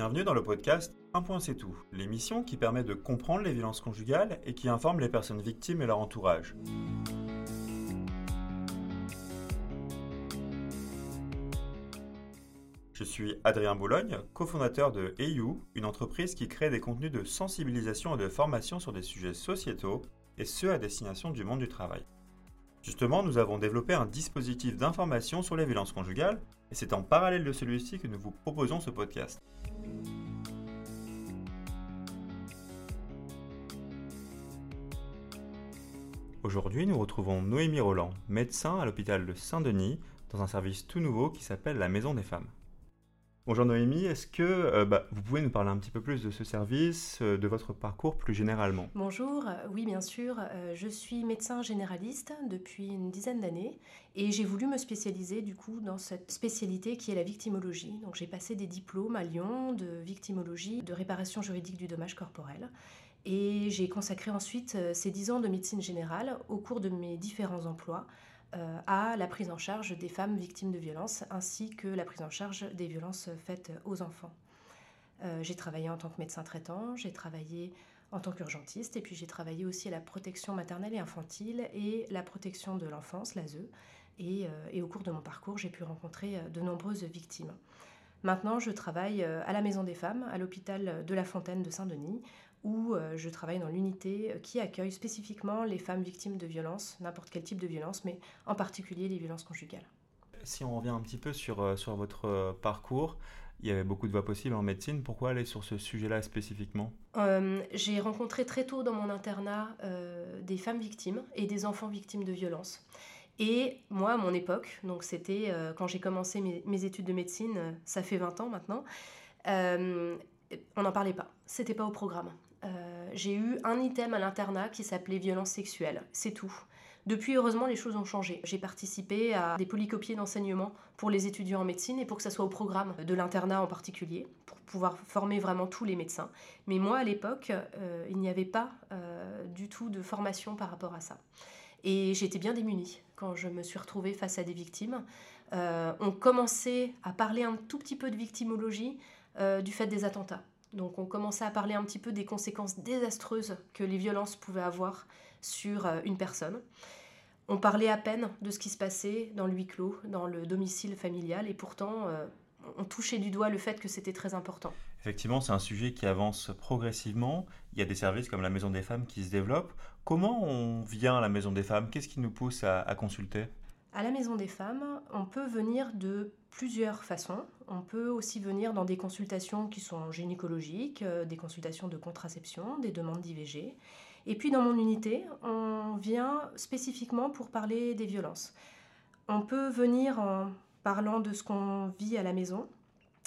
Bienvenue dans le podcast Un point c'est tout, l'émission qui permet de comprendre les violences conjugales et qui informe les personnes victimes et leur entourage. Je suis Adrien Boulogne, cofondateur de EU, une entreprise qui crée des contenus de sensibilisation et de formation sur des sujets sociétaux, et ce à destination du monde du travail. Justement, nous avons développé un dispositif d'information sur les violences conjugales, et c'est en parallèle de celui-ci que nous vous proposons ce podcast. Aujourd'hui, nous retrouvons Noémie Roland, médecin à l'hôpital de Saint-Denis, dans un service tout nouveau qui s'appelle la Maison des Femmes. Bonjour Noémie, est-ce que euh, bah, vous pouvez nous parler un petit peu plus de ce service, euh, de votre parcours plus généralement? Bonjour, euh, oui bien sûr, je suis médecin généraliste depuis une dizaine d'années et j'ai voulu me spécialiser du coup dans cette spécialité qui est la victimologie. Donc j'ai passé des diplômes à Lyon de victimologie, de réparation juridique du dommage corporel et j'ai consacré ensuite ces dix ans de médecine générale au cours de mes différents emplois euh, à la prise en charge des femmes victimes de violences ainsi que la prise en charge des violences faites aux enfants. Euh, j'ai travaillé en tant que médecin traitant, j'ai travaillé en tant qu'urgentiste et puis j'ai travaillé aussi à la protection maternelle et infantile et la protection de l'enfance, l'ASE. Euh, et, au cours de mon parcours, j'ai pu rencontrer de nombreuses victimes. Maintenant, je travaille à la Maison des Femmes, à l'hôpital de la Fontaine de Saint-Denis, où euh, je travaille dans l'unité euh, qui accueille spécifiquement les femmes victimes de violences, n'importe quel type de violence, mais en particulier les violences conjugales. Si on revient un petit peu sur, euh, sur votre parcours, il y avait beaucoup de voies possibles en médecine. Pourquoi aller sur ce sujet-là spécifiquement? J'ai rencontré très tôt dans mon internat des femmes victimes et des enfants victimes de violences. Et moi, à mon époque, donc c'était quand j'ai commencé mes, mes, études de médecine, ça fait 20 ans maintenant, on n'en parlait pas. C'était pas au programme. Euh, j'ai eu un item à l'internat qui s'appelait violence sexuelle. C'est tout. Depuis, heureusement, les choses ont changé. J'ai participé à des polycopiers d'enseignement pour les étudiants en médecine et pour que ça soit au programme de l'internat en particulier, pour pouvoir former vraiment tous les médecins. Mais moi, à l'époque, euh, il n'y avait pas euh, du tout de formation par rapport à ça. Et j'étais bien démunie quand je me suis retrouvée face à des victimes. on commençait à parler un tout petit peu de victimologie du fait des attentats. Donc on commençait à parler un petit peu des conséquences désastreuses que les violences pouvaient avoir sur euh, une personne. On parlait à peine de ce qui se passait dans le huis clos, dans le domicile familial, et pourtant euh, on touchait du doigt le fait que c'était très important. Effectivement, c'est un sujet qui avance progressivement. Il y a des services comme la Maison des Femmes qui se développent. Comment on vient à la Maison des Femmes? Qu'est-ce qui nous pousse à consulter? À la Maison des Femmes, on peut venir de plusieurs façons. On peut aussi venir dans des consultations qui sont gynécologiques, euh, des consultations de contraception, des demandes d'IVG. Et puis dans mon unité, on vient spécifiquement pour parler des violences. On peut venir en parlant de ce qu'on vit à la maison.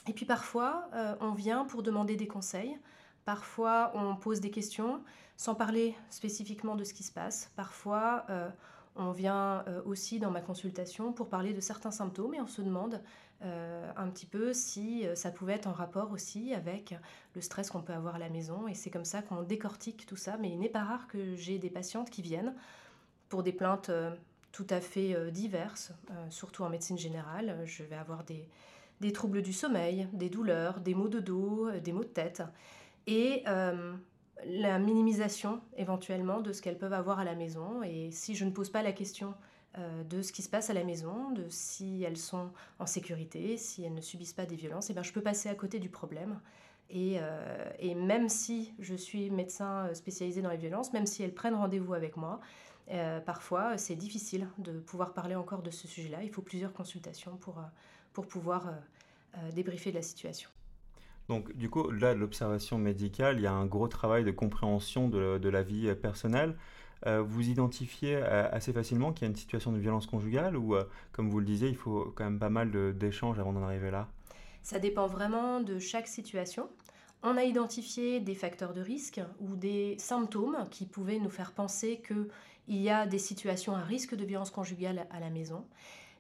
Et puis parfois, euh, on vient pour demander des conseils. Parfois, on pose des questions sans parler spécifiquement de ce qui se passe. Parfois, euh, on vient euh, aussi dans ma consultation pour parler de certains symptômes et on se demande euh, un petit peu si euh, ça pouvait être en rapport aussi avec le stress qu'on peut avoir à la maison. Et c'est comme ça qu'on décortique tout ça. Mais il n'est pas rare que j'ai des patientes qui viennent pour des plaintes tout à fait diverses, surtout en médecine générale. Je vais avoir des, des, troubles du sommeil, des douleurs, des maux de dos, des maux de tête. Et la minimisation éventuellement de ce qu'elles peuvent avoir à la maison. Et si je ne pose pas la question euh, de ce qui se passe à la maison, de si elles sont en sécurité, si elles ne subissent pas des violences, et eh bien je peux passer à côté du problème. Et, euh, même si je suis médecin spécialisé dans les violences, même si elles prennent rendez-vous avec moi, euh, parfois c'est difficile de pouvoir parler encore de ce sujet-là. Il faut plusieurs consultations pour, pour pouvoir débriefer de la situation. Donc, du coup, là, de l'observation médicale, il y a un gros travail de compréhension de, la vie personnelle. Euh, vous identifiez euh, assez facilement qu'il y a une situation de violence conjugale ou, euh, comme vous le disiez, il faut quand même pas mal d'échanges avant d'en arriver là? Ça dépend vraiment de chaque situation. On a identifié des facteurs de risque ou des symptômes qui pouvaient nous faire penser qu'il y a des situations à risque de violence conjugale à la maison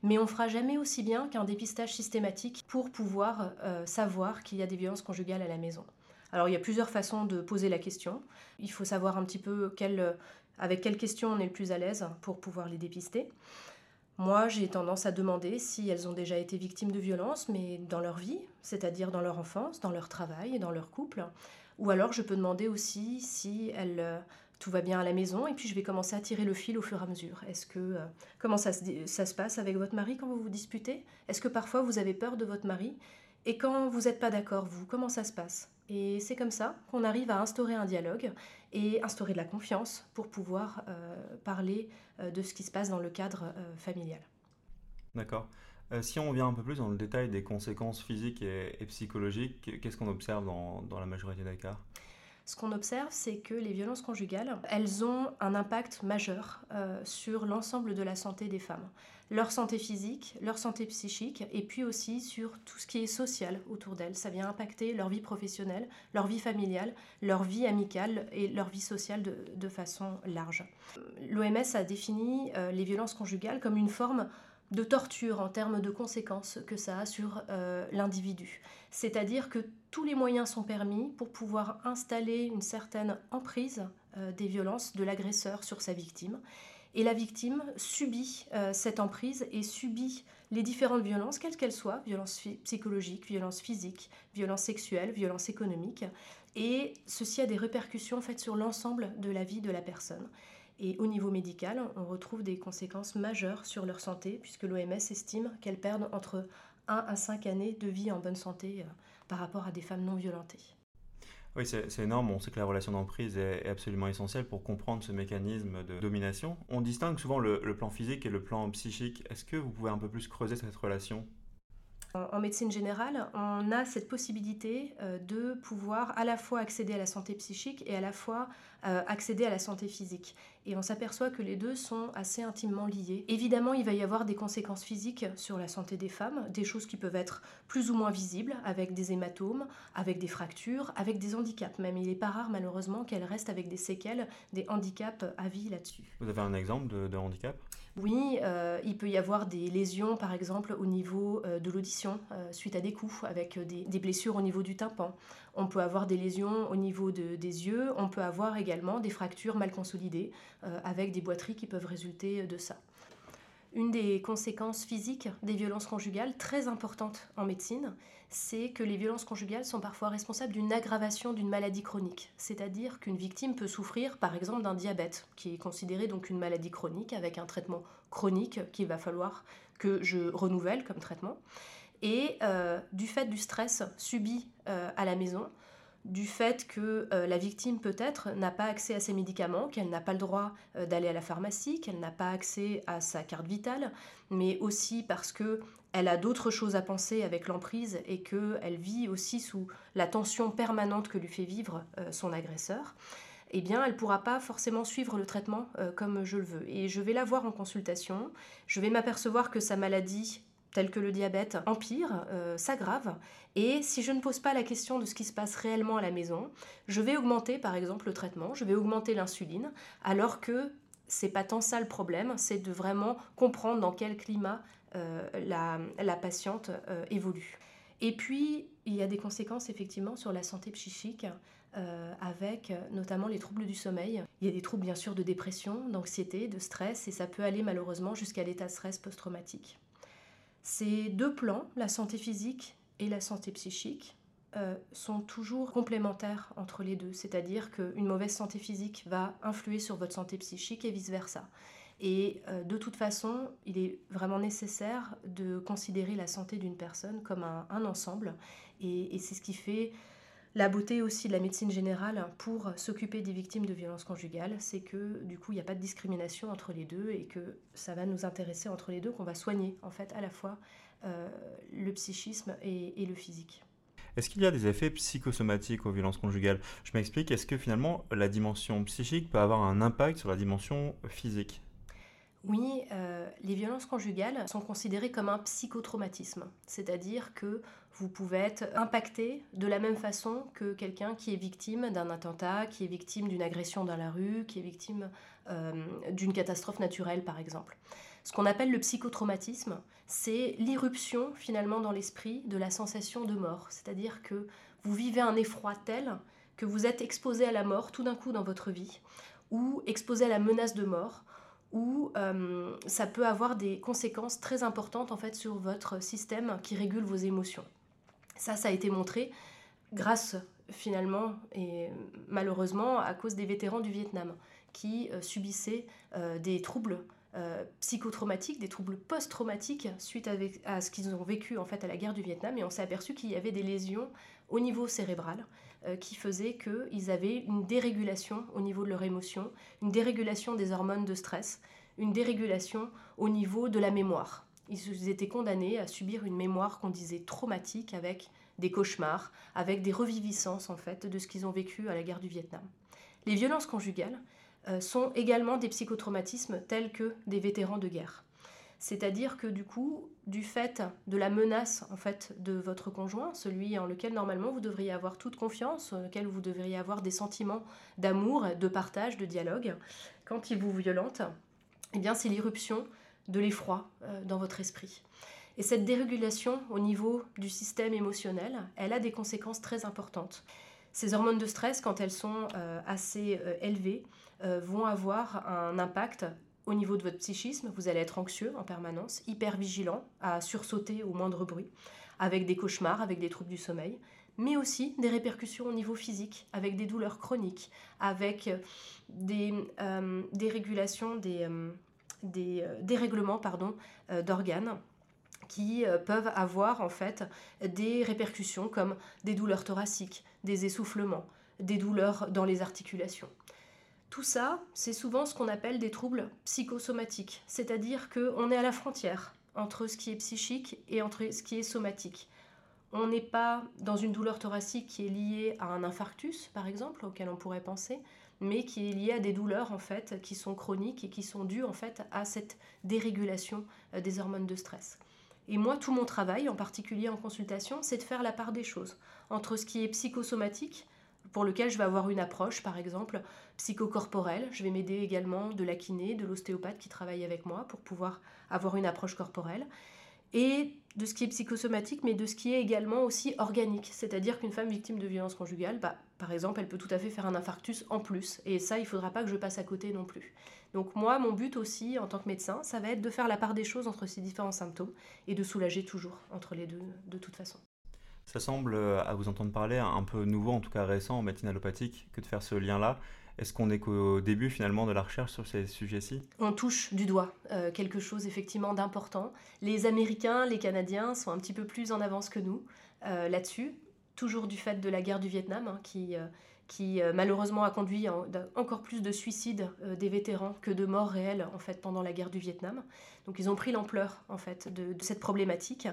mais on fera jamais aussi bien qu'un dépistage systématique pour pouvoir euh, savoir qu'il y a des violences conjugales à la maison. Alors il y a plusieurs façons de poser la question. Il faut savoir un petit peu avec quelles questions on est le plus à l'aise pour pouvoir les dépister. Moi, j'ai tendance à demander si elles ont déjà été victimes de violences, mais dans leur vie, c'est-à-dire dans leur enfance, dans leur travail, dans leur couple. Ou alors, je peux demander aussi si elles, euh, tout va bien à la maison, et puis je vais commencer à tirer le fil au fur et à mesure. Est-ce que euh, comment ça se, ça se passe avec votre mari quand vous vous disputez? Est-ce que parfois vous avez peur de votre mari? Et quand vous n'êtes pas d'accord, vous, comment ça se passe? Et c'est comme ça qu'on arrive à instaurer un dialogue et instaurer de la confiance pour pouvoir euh, parler euh, de ce qui se passe dans le cadre familial. D'accord. si on vient un peu plus dans le détail des conséquences physiques et, psychologiques, qu'est-ce qu'on observe dans, dans la majorité des cas? Ce qu'on observe, c'est que les violences conjugales, elles ont un impact majeur sur l'ensemble de la santé des femmes leur santé physique, leur santé psychique, et puis aussi sur tout ce qui est social autour d'elles. Ça vient impacter leur vie professionnelle, leur vie familiale, leur vie amicale et leur vie sociale de, façon large. L'OMS a défini euh, les violences conjugales comme une forme de torture en termes de conséquences que ça a sur euh, l'individu. C'est-à-dire que tous les moyens sont permis pour pouvoir installer une certaine emprise euh, des violences de l'agresseur sur sa victime et la victime subit euh, cette emprise et subit les différentes violences, quelles qu'elles soient, violences psychologiques, violences physiques, violences sexuelles, violences économiques. Et ceci a des répercussions en sur l'ensemble de la vie de la personne. Et au niveau médical, on retrouve des conséquences majeures sur leur santé, puisque l'OMS estime qu'elles perdent entre 1 à 5 années de vie en bonne santé euh, par rapport à des femmes non violentées. Oui, c'est énorme. On sait que la relation d'emprise est, absolument essentielle pour comprendre ce mécanisme de domination. On distingue souvent le, le plan physique et le plan psychique. Est-ce que vous pouvez un peu plus creuser cette relation? En médecine générale, on a cette possibilité euh, de pouvoir à la fois accéder à la santé psychique et à la fois accéder à la santé physique. Et on s'aperçoit que les deux sont assez intimement liés. Évidemment, il va y avoir des conséquences physiques sur la santé des femmes, des choses qui peuvent être plus ou moins visibles, avec des hématomes, avec des fractures, avec des handicaps même. Il n'est pas rare malheureusement qu'elles restent avec des séquelles, des handicaps à vie là-dessus. Vous avez un exemple de handicap? Oui, euh, il peut y avoir des lésions, par exemple, au niveau euh, de l'audition, euh, suite à des coups, avec des, blessures au niveau du tympan. On peut avoir des lésions au niveau des yeux. On peut avoir également des fractures mal consolidées, avec des boiteries qui peuvent résulter de ça. Une des conséquences physiques des violences conjugales, très importantes en médecine, c'est que les violences conjugales sont parfois responsables d'une aggravation d'une maladie chronique. C'est-à-dire qu'une victime peut souffrir par exemple d'un diabète, qui est considéré donc une maladie chronique avec un traitement chronique qu'il va falloir que je renouvelle comme traitement. Et euh, du fait du stress subi euh, à la maison, du fait que euh, la victime peut-être n'a pas accès à ses médicaments, qu'elle n'a pas le droit d'aller à la pharmacie, qu'elle n'a pas accès à sa carte vitale, mais aussi parce que elle a d'autres choses à penser avec l'emprise et qu'elle vit aussi sous la tension permanente que lui fait vivre son agresseur, eh bien, elle ne pourra pas forcément suivre le traitement comme je le veux. Et je vais la voir en consultation, je vais m'apercevoir que sa maladie tels que le diabète, empire, euh, s'aggrave. Et si je ne pose pas la question de ce qui se passe réellement à la maison, je vais augmenter par exemple le traitement, je vais augmenter l'insuline, alors que c'est pas tant ça le problème, c'est de vraiment comprendre dans quel climat euh, la, patiente euh, évolue. Et puis, il y a des conséquences effectivement sur la santé psychique. avec notamment les troubles du sommeil. Il y a des troubles bien sûr de dépression, d'anxiété, de stress, et ça peut aller malheureusement jusqu'à l'état de stress post-traumatique. Ces deux plans, la santé physique et la santé psychique, euh, sont toujours complémentaires entre les deux. C'est-à-dire qu'une mauvaise santé physique va influer sur votre santé psychique et vice-versa. Et euh, de toute façon, il est vraiment nécessaire de considérer la santé d'une personne comme un, ensemble. et c'est ce qui fait la beauté aussi de la médecine générale pour s'occuper des victimes de violences conjugales, c'est que du coup il n'y a pas de discrimination entre les deux et que ça va nous intéresser entre les deux, qu'on va soigner en fait à la fois euh, le psychisme et, le physique. Est-ce qu'il y a des effets psychosomatiques aux violences conjugales? Je m'explique, est-ce que finalement la dimension psychique peut avoir un impact sur la dimension physique? Oui, euh, les violences conjugales sont considérées comme un psychotraumatisme, c'est-à-dire que vous pouvez être impacté de la même façon que quelqu'un qui est victime d'un attentat, qui est victime d'une agression dans la rue, qui est victime euh, d'une catastrophe naturelle par exemple. Ce qu'on appelle le psychotraumatisme, c'est l'irruption finalement dans l'esprit de la sensation de mort, c'est-à-dire que vous vivez un effroi tel que vous êtes exposé à la mort tout d'un coup dans votre vie, ou exposé à la menace de mort, où euh, ça peut avoir des conséquences très importantes en fait sur votre système qui régule vos émotions. Ça, ça a été montré grâce finalement et malheureusement à cause des vétérans du Vietnam qui euh, subissaient euh, des troubles psychotraumatiques, des troubles post-traumatiques suite à, ce qu'ils ont vécu en fait à la guerre du Vietnam et on s'est aperçu qu'il y avait des lésions au niveau cérébral qui faisaient qu'ils avaient une dérégulation au niveau de leur émotion, une dérégulation des hormones de stress, une dérégulation au niveau de la mémoire. Ils étaient condamnés à subir une mémoire qu'on disait traumatique avec des cauchemars, avec des reviviscences en fait de ce qu'ils ont vécu à la guerre du Vietnam. Les violences conjugales euh, sont également des psychotraumatismes tels que des vétérans de guerre. C'est-à-dire que du coup, du fait de la menace en fait de votre conjoint, celui en lequel normalement vous devriez avoir toute confiance, en vous devriez avoir des sentiments d'amour, de partage, de dialogue, quand il vous violente, eh bien c'est l'irruption de l'effroi euh, dans votre esprit. Et cette dérégulation au niveau du système émotionnel, elle a des conséquences très importantes. Ces hormones de stress, quand elles sont euh, assez euh, élevées, vont avoir un impact au niveau de votre psychisme. Vous allez être anxieux en permanence, hyper vigilant, à sursauter au moindre bruit, avec des cauchemars, avec des troubles du sommeil, mais aussi des répercussions au niveau physique, avec des douleurs chroniques, avec des dérégulations des des euh, dérèglements pardon, euh, d'organes qui euh, peuvent avoir en fait des répercussions comme des douleurs thoraciques, des essoufflements, des douleurs dans les articulations. Tout ça, c'est souvent ce qu'on appelle des troubles psychosomatiques, c'est-à-dire qu'on est à la frontière entre ce qui est psychique et ce qui est somatique. On n'est pas dans une douleur thoracique qui est liée à un infarctus, par exemple, auquel on pourrait penser, mais qui est lié à des douleurs en fait qui sont chroniques et qui sont dues en fait à cette dérégulation euh, des hormones de stress. Et moi, tout mon travail, en particulier en consultation, c'est de faire la part des choses entre ce qui est psychosomatique, pour lequel je vais avoir une approche, par exemple, psychocorporelle. Je vais m'aider également de la kiné, de l'ostéopathe qui travaille avec moi pour pouvoir avoir une approche corporelle et de ce qui est psychosomatique, mais de ce qui est également aussi organique. C'est-à-dire qu'une femme victime de violence conjugale, bah, par exemple, elle peut tout à fait faire un infarctus en plus. Et ça, il ne faudra pas que je passe à côté non plus. Donc moi, mon but aussi, en tant que médecin, ça va être de faire la part des choses entre ces différents symptômes et de soulager toujours entre les deux, de toute façon. Ça semble, à vous entendre parler, un peu nouveau, en tout cas récent en médecine allopathique, que de faire ce lien-là. Est-ce qu'on est qu'au début finalement de la recherche sur ces sujets-ci? On touche du doigt euh, quelque chose effectivement d'important. Les Américains, les Canadiens sont un petit peu plus en avance que nous euh, là-dessus, toujours du fait de la guerre du Vietnam hein, qui, euh, qui malheureusement a conduit encore plus de suicides des vétérans que de morts réelles en fait pendant la guerre du Vietnam. Donc ils ont pris l'ampleur en fait de cette problématique.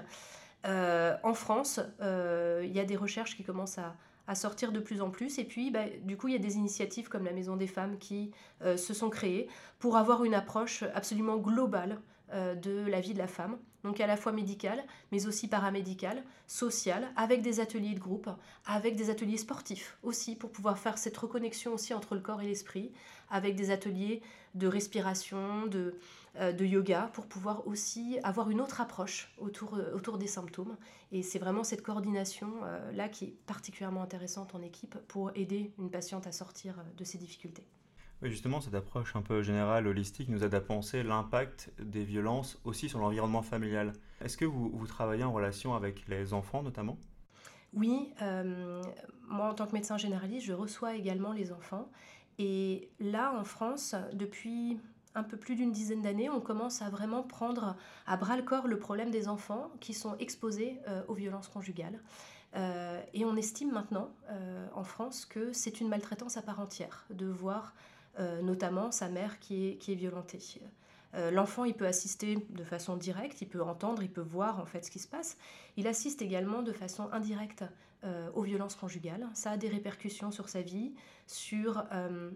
en France, il y a des recherches qui commencent à à sortir de plus en plus. Et puis, bah, du coup, il y a des initiatives comme la Maison des femmes qui euh, se sont créées pour avoir une approche absolument globale euh, de la vie de la femme, donc à la fois médicale, mais aussi paramédicale, sociale, avec des ateliers de groupe, avec des ateliers sportifs aussi, pour pouvoir faire cette reconnexion aussi entre le corps et l'esprit, avec des ateliers de respiration, de, euh, yoga, pour pouvoir aussi avoir une autre approche autour, euh, autour des symptômes. Et c'est vraiment cette coordination-là qui est particulièrement intéressante en équipe pour aider une patiente à sortir de ses difficultés. Oui, justement, cette approche un peu générale, holistique, nous aide à penser l'impact des violences aussi sur l'environnement familial. Est-ce que vous, travaillez en relation avec les enfants notamment? Oui, euh, moi en tant que médecin généraliste, je reçois également les enfants. Et là, en France, depuis un peu plus d'une dizaine d'années, on commence à vraiment prendre à bras le corps le problème des enfants qui sont exposés euh, aux violences conjugales. Euh, et on estime maintenant en France que c'est une maltraitance à part entière de voir notamment sa mère qui est, qui est violentée. Euh, l'enfant, il peut assister de façon directe, il peut entendre, il peut voir en fait ce qui se passe. Il assiste également de façon indirecte euh, aux violences conjugales. Ça a des répercussions sur sa vie, sur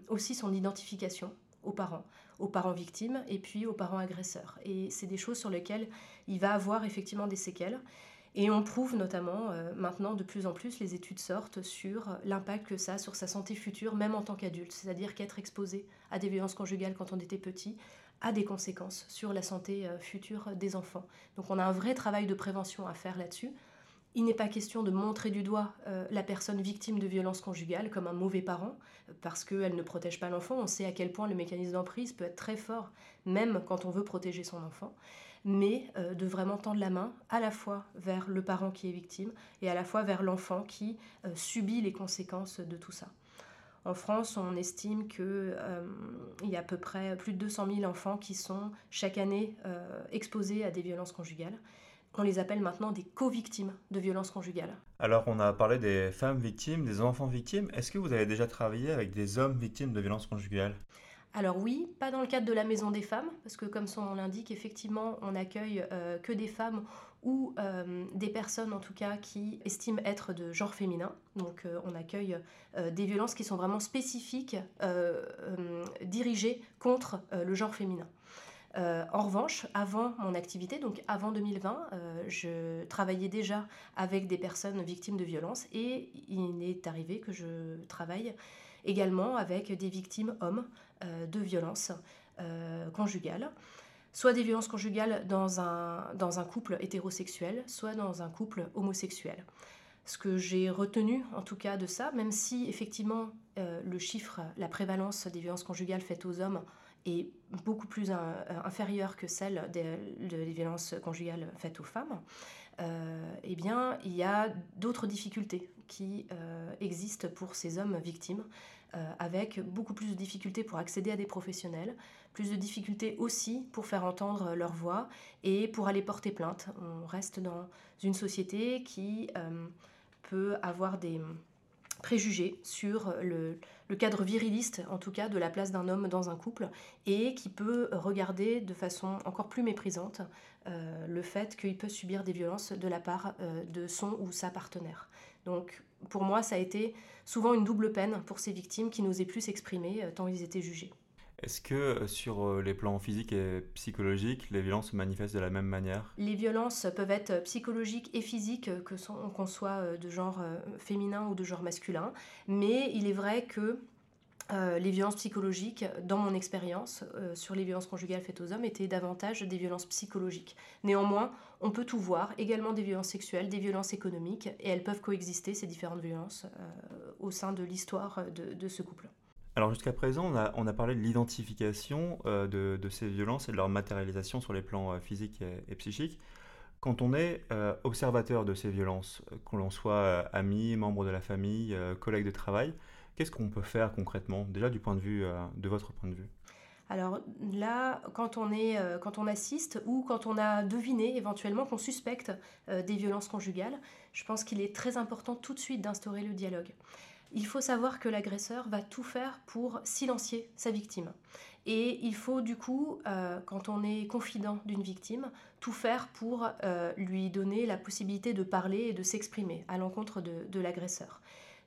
aussi son identification aux parents, aux parents victimes et puis aux parents agresseurs. Et c'est des choses sur lesquelles il va avoir effectivement des séquelles. Et on prouve notamment euh, maintenant de plus en plus, les études sortent sur l'impact que ça a sur sa santé future, même en tant qu'adulte. C'est-à-dire qu'être exposé à des violences conjugales quand on était petit a des conséquences sur la santé euh, future des enfants. Donc on a un vrai travail de prévention à faire là-dessus. Il n'est pas question de montrer du doigt euh, la personne victime de violences conjugales comme un mauvais parent, parce qu'elle ne protège pas l'enfant. On sait à quel point le mécanisme d'emprise peut être très fort, même quand on veut protéger son enfant. Mais euh, de vraiment tendre la main à la fois vers le parent qui est victime et à la fois vers l'enfant qui euh, subit les conséquences de tout ça. En France, on estime qu'il y a à peu près plus de 200 000 enfants qui sont chaque année exposés à des violences conjugales. On les appelle maintenant des co-victimes de violences conjugales. Alors, on a parlé des femmes victimes, des enfants victimes. Est-ce que vous avez déjà travaillé avec des hommes victimes de violences conjugales? Alors oui, pas dans le cadre de la maison des femmes, parce que comme son nom l'indique, effectivement, on accueille euh, que des femmes ou euh, des personnes en tout cas qui estiment être de genre féminin. Donc euh, on accueille des violences qui sont vraiment spécifiques, dirigées contre le genre féminin. En revanche, avant mon activité, donc avant 2020, euh, je travaillais déjà avec des personnes victimes de violences et il est arrivé que je travaille également avec des victimes hommes de violences conjugales soit des violences conjugales dans un, dans un couple hétérosexuel, soit dans un couple homosexuel. Ce que j'ai retenu en tout cas de ça, même si effectivement le chiffre, la prévalence des violences conjugales faites aux hommes est beaucoup plus inférieure que celle des, violences conjugales faites aux femmes, euh, eh bien, il y a d'autres difficultés qui euh, existent pour ces hommes victimes, euh, avec beaucoup plus de difficultés pour accéder à des professionnels, plus de difficultés aussi pour faire entendre leur voix et pour aller porter plainte. On reste dans une société qui peut avoir des préjugés sur le, cadre viriliste, en tout cas, de la place d'un homme dans un couple, et qui peut regarder de façon encore plus méprisante euh, le fait qu'il peut subir des violences de la part euh, de son ou sa partenaire. Donc, pour moi, ça a été souvent une double peine pour ces victimes qui n'osaient plus s'exprimer euh, tant ils étaient jugés. Est-ce que euh, sur euh, les plans physiques et psychologiques, les violences se manifestent de la même manière? Les violences peuvent être psychologiques et physiques, que qu'on soit de genre féminin ou de genre masculin. Mais il est vrai que les violences psychologiques, dans mon expérience sur les violences conjugales faites aux hommes, étaient davantage des violences psychologiques. Néanmoins, on peut tout voir, également des violences sexuelles, des violences économiques, et elles peuvent coexister, ces différentes violences, au sein de l'histoire de ce couple. Alors jusqu'à présent, on a, parlé de l'identification euh, de, ces violences et de leur matérialisation sur les plans euh, physiques et, psychiques. Quand on est euh, observateur de ces violences, qu'on l'on soit ami, membre de la famille, collègue de travail, qu'est-ce qu'on peut faire concrètement, déjà du point de vue de votre point de vue? Alors là, quand on, est, quand on assiste ou quand on a deviné éventuellement qu'on suspecte des violences conjugales, je pense qu'il est très important tout de suite d'instaurer le dialogue il faut savoir que l'agresseur va tout faire pour silencier sa victime. Et il faut du coup, euh, quand on est confident d'une victime, tout faire pour euh, lui donner la possibilité de parler et de s'exprimer à l'encontre de, l'agresseur.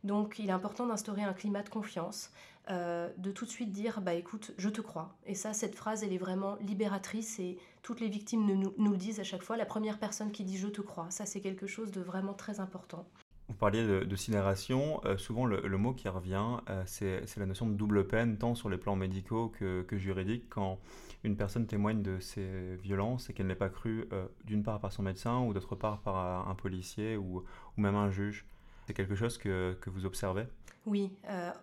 Donc il est important d'instaurer un climat de confiance, euh, de tout de suite dire bah écoute, je te crois. Et ça, cette phrase, elle est vraiment libératrice et toutes les victimes nous, le disent à chaque fois. La première personne qui dit je te crois, ça c'est quelque chose de vraiment très important. Vous parliez de, de. Euh, souvent, le, mot qui revient, euh, c'est la notion de double peine, tant sur les plans médicaux que, juridiques. Quand une personne témoigne de ces violences et qu'elle n'est pas crue, d'une part par son médecin ou d'autre part par un policier ou, même un juge. C'est quelque chose que, vous observez? Oui,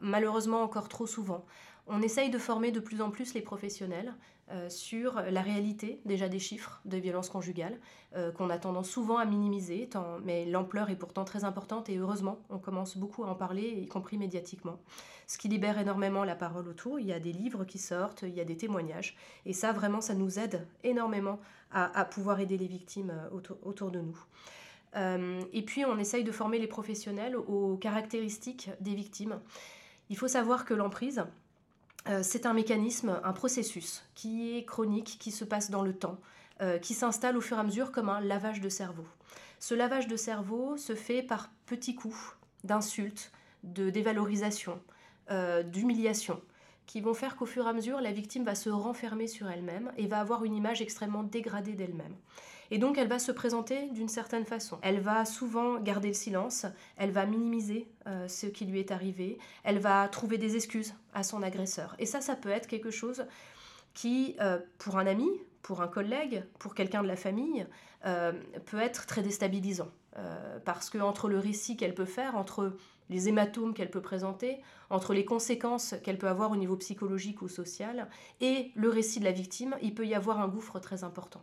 malheureusement encore trop souvent. On essaye de former de plus en plus les professionnels euh, sur la réalité déjà des chiffres de violences conjugales, euh, qu'on a tendance souvent à minimiser, mais l'ampleur est pourtant très importante et heureusement, on commence beaucoup à en parler, y compris médiatiquement. Ce qui libère énormément la parole autour. Il y a des livres qui sortent, il y a des témoignages, et ça, vraiment, ça nous aide énormément à, pouvoir aider les victimes euh, autour, de nous. Et puis, on essaye de former les professionnels aux caractéristiques des victimes. Il faut savoir que l'emprise, euh, c'est un mécanisme, un processus qui est chronique, qui se passe dans le temps, euh, qui s'installe au fur et à mesure comme un lavage de cerveau. Ce lavage de cerveau se fait par petits coups d'insultes, de dévalorisation, euh, d'humiliation, qui vont faire qu'au fur et à mesure, la victime va se renfermer sur elle-même et va avoir une image extrêmement dégradée d'elle-même. Et donc elle va se présenter d'une certaine façon. Elle va souvent garder le silence, elle va minimiser euh, ce qui lui est arrivé, elle va trouver des excuses à son agresseur. Et ça, ça peut être quelque chose qui, euh, pour un ami, pour un collègue, pour quelqu'un de la famille, euh, peut être très déstabilisant. parce que entre le récit qu'elle peut faire, entre les hématomes qu'elle peut présenter, entre les conséquences qu'elle peut avoir au niveau psychologique ou social, et le récit de la victime, il peut y avoir un gouffre très important.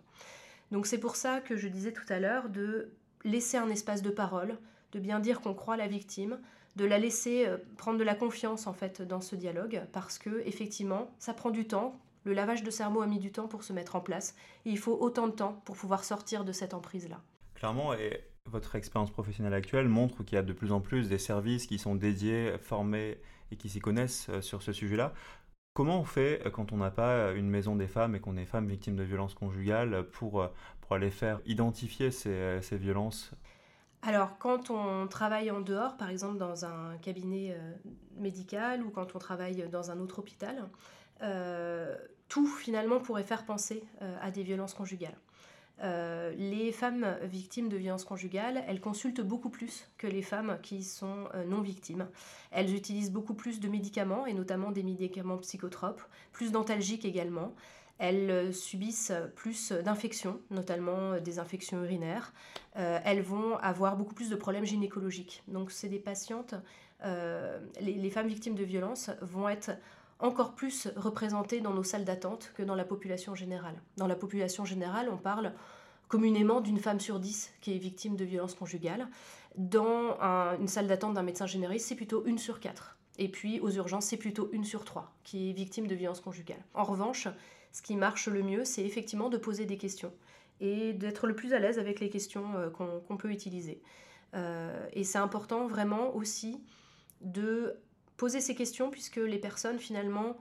Donc c'est pour ça que je disais tout à l'heure de laisser un espace de parole, de bien dire qu'on croit la victime, de la laisser euh, prendre de la confiance en fait dans ce dialogue, parce que effectivement, ça prend du temps. Le lavage de cerveau a mis du temps pour se mettre en place. Et il faut autant de temps pour pouvoir sortir de cette emprise-là. Clairement, et votre expérience professionnelle actuelle montre qu'il y a de plus en plus des services qui sont dédiés, formés et qui s'y connaissent euh, sur ce sujet-là. Comment on fait euh, quand on n'a pas une maison des femmes et qu'on est femme victime de violences conjugales pour, euh, pour aller faire identifier ces violences? Alors, quand on travaille en dehors, par exemple dans un cabinet médical ou quand on travaille dans un autre hôpital, tout finalement pourrait faire penser à des violences conjugales. Euh, les femmes victimes de violences conjugales, elles consultent beaucoup plus que les femmes qui sont euh, non victimes. Elles utilisent beaucoup plus de médicaments, et notamment des médicaments psychotropes, plus d'antalgiques également. Elles euh, subissent plus d'infections, notamment des infections urinaires. elles vont avoir beaucoup plus de problèmes gynécologiques. Donc c'est des patientes, les, les femmes victimes de violences vont être encore plus représentées dans nos salles d'attente que dans la population générale. Dans la population générale, on parle communément d'une femme sur dix qui est victime de violences conjugales. Dans une salle d'attente d'un médecin généraliste, c'est plutôt une sur quatre. Et puis aux urgences, c'est plutôt une sur trois qui est victime de violences conjugales. En revanche, ce qui marche le mieux, c'est effectivement de poser des questions et d'être le plus à l'aise avec les questions euh, qu'on peut utiliser. Euh, et c'est important vraiment aussi de poser ces questions puisque les personnes finalement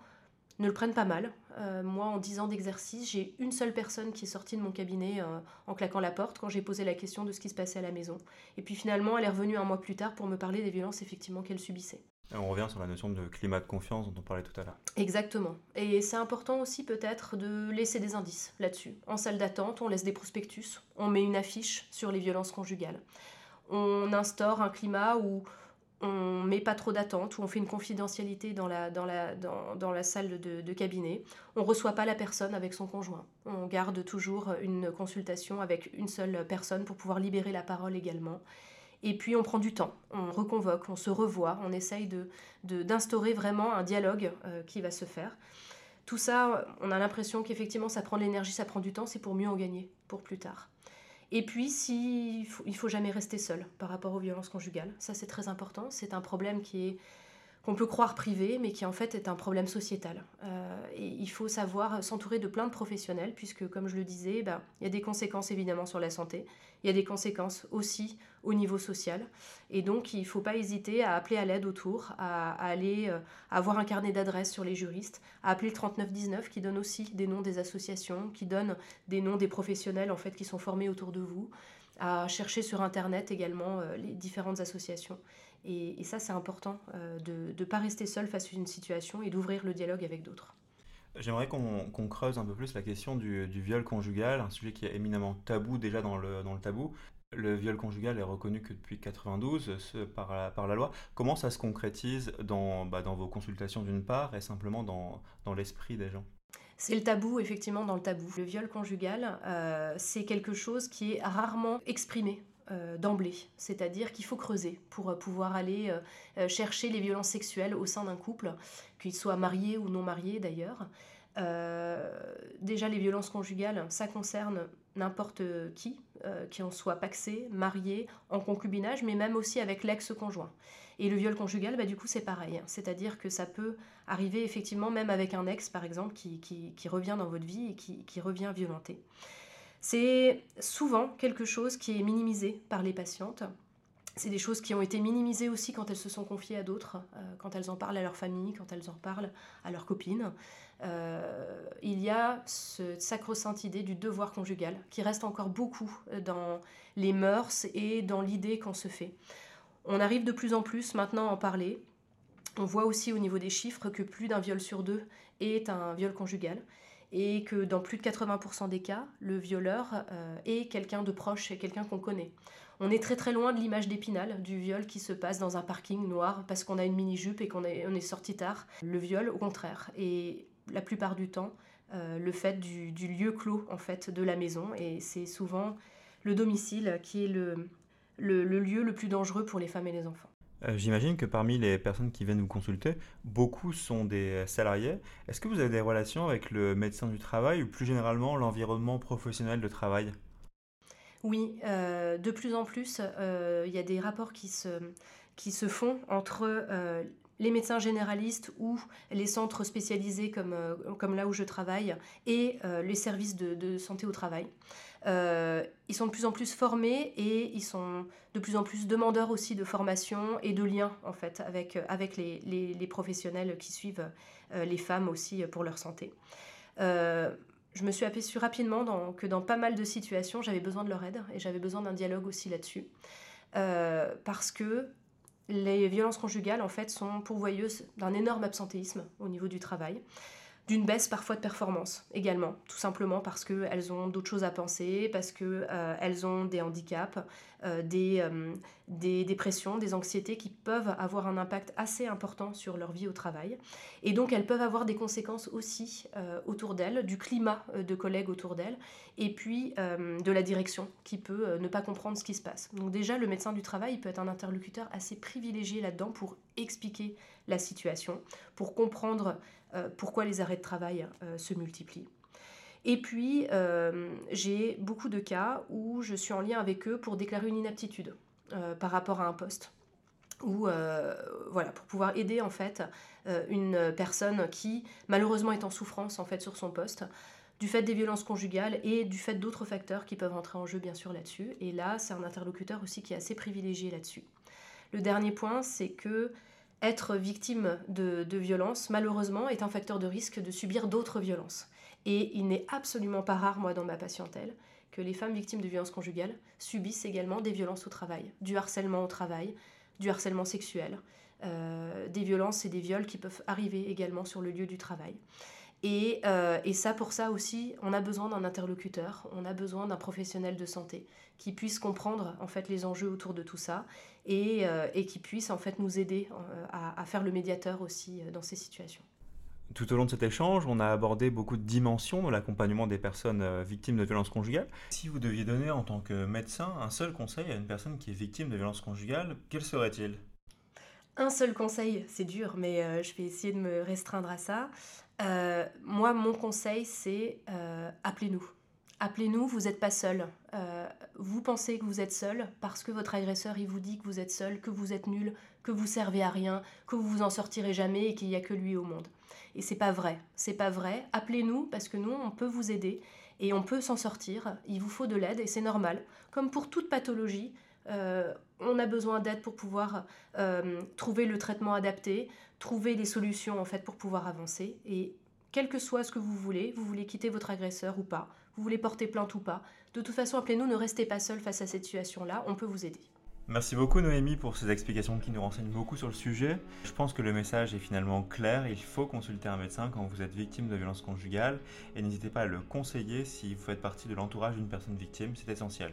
ne le prennent pas mal. Euh, moi, en 10 ans d'exercice, j'ai une seule personne qui est sortie de mon cabinet euh, en claquant la porte quand j'ai posé la question de ce qui se passait à la maison. Et puis finalement, elle est revenue un mois plus tard pour me parler des violences effectivement qu'elle subissait. on revient sur la notion de climat de confiance dont on parlait tout à l'heure. Exactement. Et c'est important aussi peut-être de laisser des indices là-dessus. En salle d'attente, on laisse des prospectus, on met une affiche sur les violences conjugales. On instaure un climat où on met pas trop d'attente, ou on fait une confidentialité dans la, salle de, cabinet. On reçoit pas la personne avec son conjoint. On garde toujours une consultation avec une seule personne pour pouvoir libérer la parole également. Et puis on prend du temps, on reconvoque, on se revoit, on essaye d'instaurer vraiment un dialogue euh, qui va se faire. Tout ça, on a l'impression qu'effectivement ça prend de l'énergie, ça prend du temps, c'est pour mieux en gagner pour plus tard. Et puis, si, il faut, faut jamais rester seul par rapport aux violences conjugales. Ça, c'est très important. C'est un problème qui est qu'on peut croire privé, mais qui en fait est un problème sociétal. Euh, et il faut savoir s'entourer de plein de professionnels, puisque comme je le disais, ben, il y a des conséquences évidemment sur la santé, il y a des conséquences aussi au niveau social. Et donc il ne faut pas hésiter à appeler à l'aide autour, à, aller euh, avoir un carnet d'adresses sur les juristes, à appeler le 3919 qui donne aussi des noms des associations, qui donne des noms des professionnels en fait qui sont formés autour de vous, à chercher sur internet également euh, les différentes associations. Et, ça, c'est important euh, de ne pas rester seul face à une situation et d'ouvrir le dialogue avec d'autres. J'aimerais qu'on creuse un peu plus la question du, viol conjugal, un sujet qui est éminemment tabou déjà dans le, dans le tabou. Le viol conjugal est reconnu que depuis 92 par, la, par la loi. Comment ça se concrétise dans, bah, dans vos consultations d'une part et simplement dans, dans l'esprit des gens? C'est le tabou, effectivement, dans le tabou. Le viol conjugal, euh, c'est quelque chose qui est rarement exprimé euh, d'emblée, c'est-à-dire qu'il faut creuser pour euh, pouvoir aller euh, chercher les violences sexuelles au sein d'un couple, qu'il soit marié ou non marié d'ailleurs. déjà, les violences conjugales, ça concerne n'importe qui, qui en soit paxé, marié, en concubinage, mais même aussi avec l'ex-conjoint. Et le viol conjugal, bah, du coup, c'est pareil. C'est-à-dire que ça peut arriver effectivement même avec un ex, par exemple, qui, qui, revient dans votre vie et qui, qui revient violenter. C'est souvent quelque chose qui est minimisé par les patientes. C'est des choses qui ont été minimisées aussi quand elles se sont confiées à d'autres, euh, quand elles en parlent à leur famille, quand elles en parlent à leurs copines. Euh, il y a cette sacro-sainte idée du devoir conjugal qui reste encore beaucoup dans les mœurs et dans l'idée qu'on se fait. On arrive de plus en plus maintenant à en parler. On voit aussi au niveau des chiffres que plus d'un viol sur deux est un viol conjugal et que dans plus de 80% des cas, le violeur euh, est quelqu'un de proche et quelqu'un qu'on connaît. On est très très loin de l'image d'épinal du viol qui se passe dans un parking noir parce qu'on a une mini-jupe et qu'on est, sorti tard. Le viol, au contraire, et la plupart du temps, euh, le fait du, lieu clos en fait de la maison et c'est souvent le domicile qui est le, lieu le plus dangereux pour les femmes et les enfants. Euh, j'imagine que parmi les personnes qui viennent vous consulter, beaucoup sont des salariés. Est-ce que vous avez des relations avec le médecin du travail ou plus généralement l'environnement professionnel de travail? Oui, euh, de plus en plus, euh, il y a des rapports qui se, qui se font entre les médecins généralistes ou les centres spécialisés comme, comme là où je travaille et les services de, de santé au travail. Euh, ils sont de plus en plus formés et ils sont de plus en plus demandeurs aussi de formation et de liens en fait avec, avec les, professionnels qui suivent euh, les femmes aussi pour leur santé. Euh, je me suis aperçue rapidement que dans pas mal de situations, j'avais besoin de leur aide et j'avais besoin d'un dialogue aussi là-dessus. parce que les violences conjugales, en fait, sont pourvoyeuses d'un énorme absentéisme au niveau du travail d'une baisse parfois de performance également, tout simplement parce qu'elles ont d'autres choses à penser, parce qu'elles euh, ont des handicaps, euh, des, euh, des dépressions, des anxiétés qui peuvent avoir un impact assez important sur leur vie au travail. Et donc elles peuvent avoir des conséquences aussi autour d'elles, du climat de collègues autour d'elles, et puis de la direction qui peut ne pas comprendre ce qui se passe. Donc déjà, le médecin du travail peut être un interlocuteur assez privilégié là-dedans pour expliquer la situation, pour comprendre euh, pourquoi les arrêts de travail euh, se multiplient. Et puis, euh, j'ai beaucoup de cas où je suis en lien avec eux pour déclarer une inaptitude par rapport à un poste. Ou voilà, pour pouvoir aider en fait une personne qui malheureusement est en souffrance en fait sur son poste du fait des violences conjugales et du fait d'autres facteurs qui peuvent entrer en jeu bien sûr là-dessus. Et là, c'est un interlocuteur aussi qui est assez privilégié là-dessus. Le dernier point, c'est que être victime de, violences, malheureusement, est un facteur de risque de subir d'autres violences. Et il n'est absolument pas rare, moi, dans ma patientèle, que les femmes victimes de violences conjugales subissent également des violences au travail, du harcèlement au travail, du harcèlement sexuel, euh, des violences et des viols qui peuvent arriver également sur le lieu du travail. Euh, et, ça, pour ça aussi, on a besoin d'un interlocuteur, on a besoin d'un professionnel de santé qui puisse comprendre en fait les enjeux autour de tout ça et, euh, qui puisse en fait nous aider euh, à, faire le médiateur aussi dans ces situations. Tout au long de cet échange, on a abordé beaucoup de dimensions dans l'accompagnement des personnes victimes de violences conjugales. Si vous deviez donner en tant que médecin un seul conseil à une personne qui est victime de violences conjugales, quel serait-il? Un seul conseil, c'est dur, mais je vais essayer de me restreindre à ça. Euh, moi, mon conseil, c'est euh, appelez-nous. Appelez-nous, vous n'êtes pas seul. Euh, vous pensez que vous êtes seul parce que votre agresseur, il vous dit que vous êtes seul, que vous êtes nul, que vous servez à rien, que vous vous en sortirez jamais et qu'il n'y a que lui au monde. Et c'est pas vrai. C'est pas vrai. Appelez-nous parce que nous, on peut vous aider et on peut s'en sortir. Il vous faut de l'aide et c'est normal. Comme pour toute pathologie, on a besoin d'aide pour pouvoir trouver le traitement adapté, trouver des solutions en fait pour pouvoir avancer. Et quel que soit ce que vous voulez, vous voulez quitter votre agresseur ou pas, vous voulez porter plainte ou pas, de toute façon appelez-nous, ne restez pas seul face à cette situation-là, on peut vous aider. Merci beaucoup Noémie pour ces explications qui nous renseignent beaucoup sur le sujet. Je pense que le message est finalement clair, il faut consulter un médecin quand vous êtes victime de violences conjugales et n'hésitez pas à le conseiller si vous faites partie de l'entourage d'une personne victime, c'est essentiel.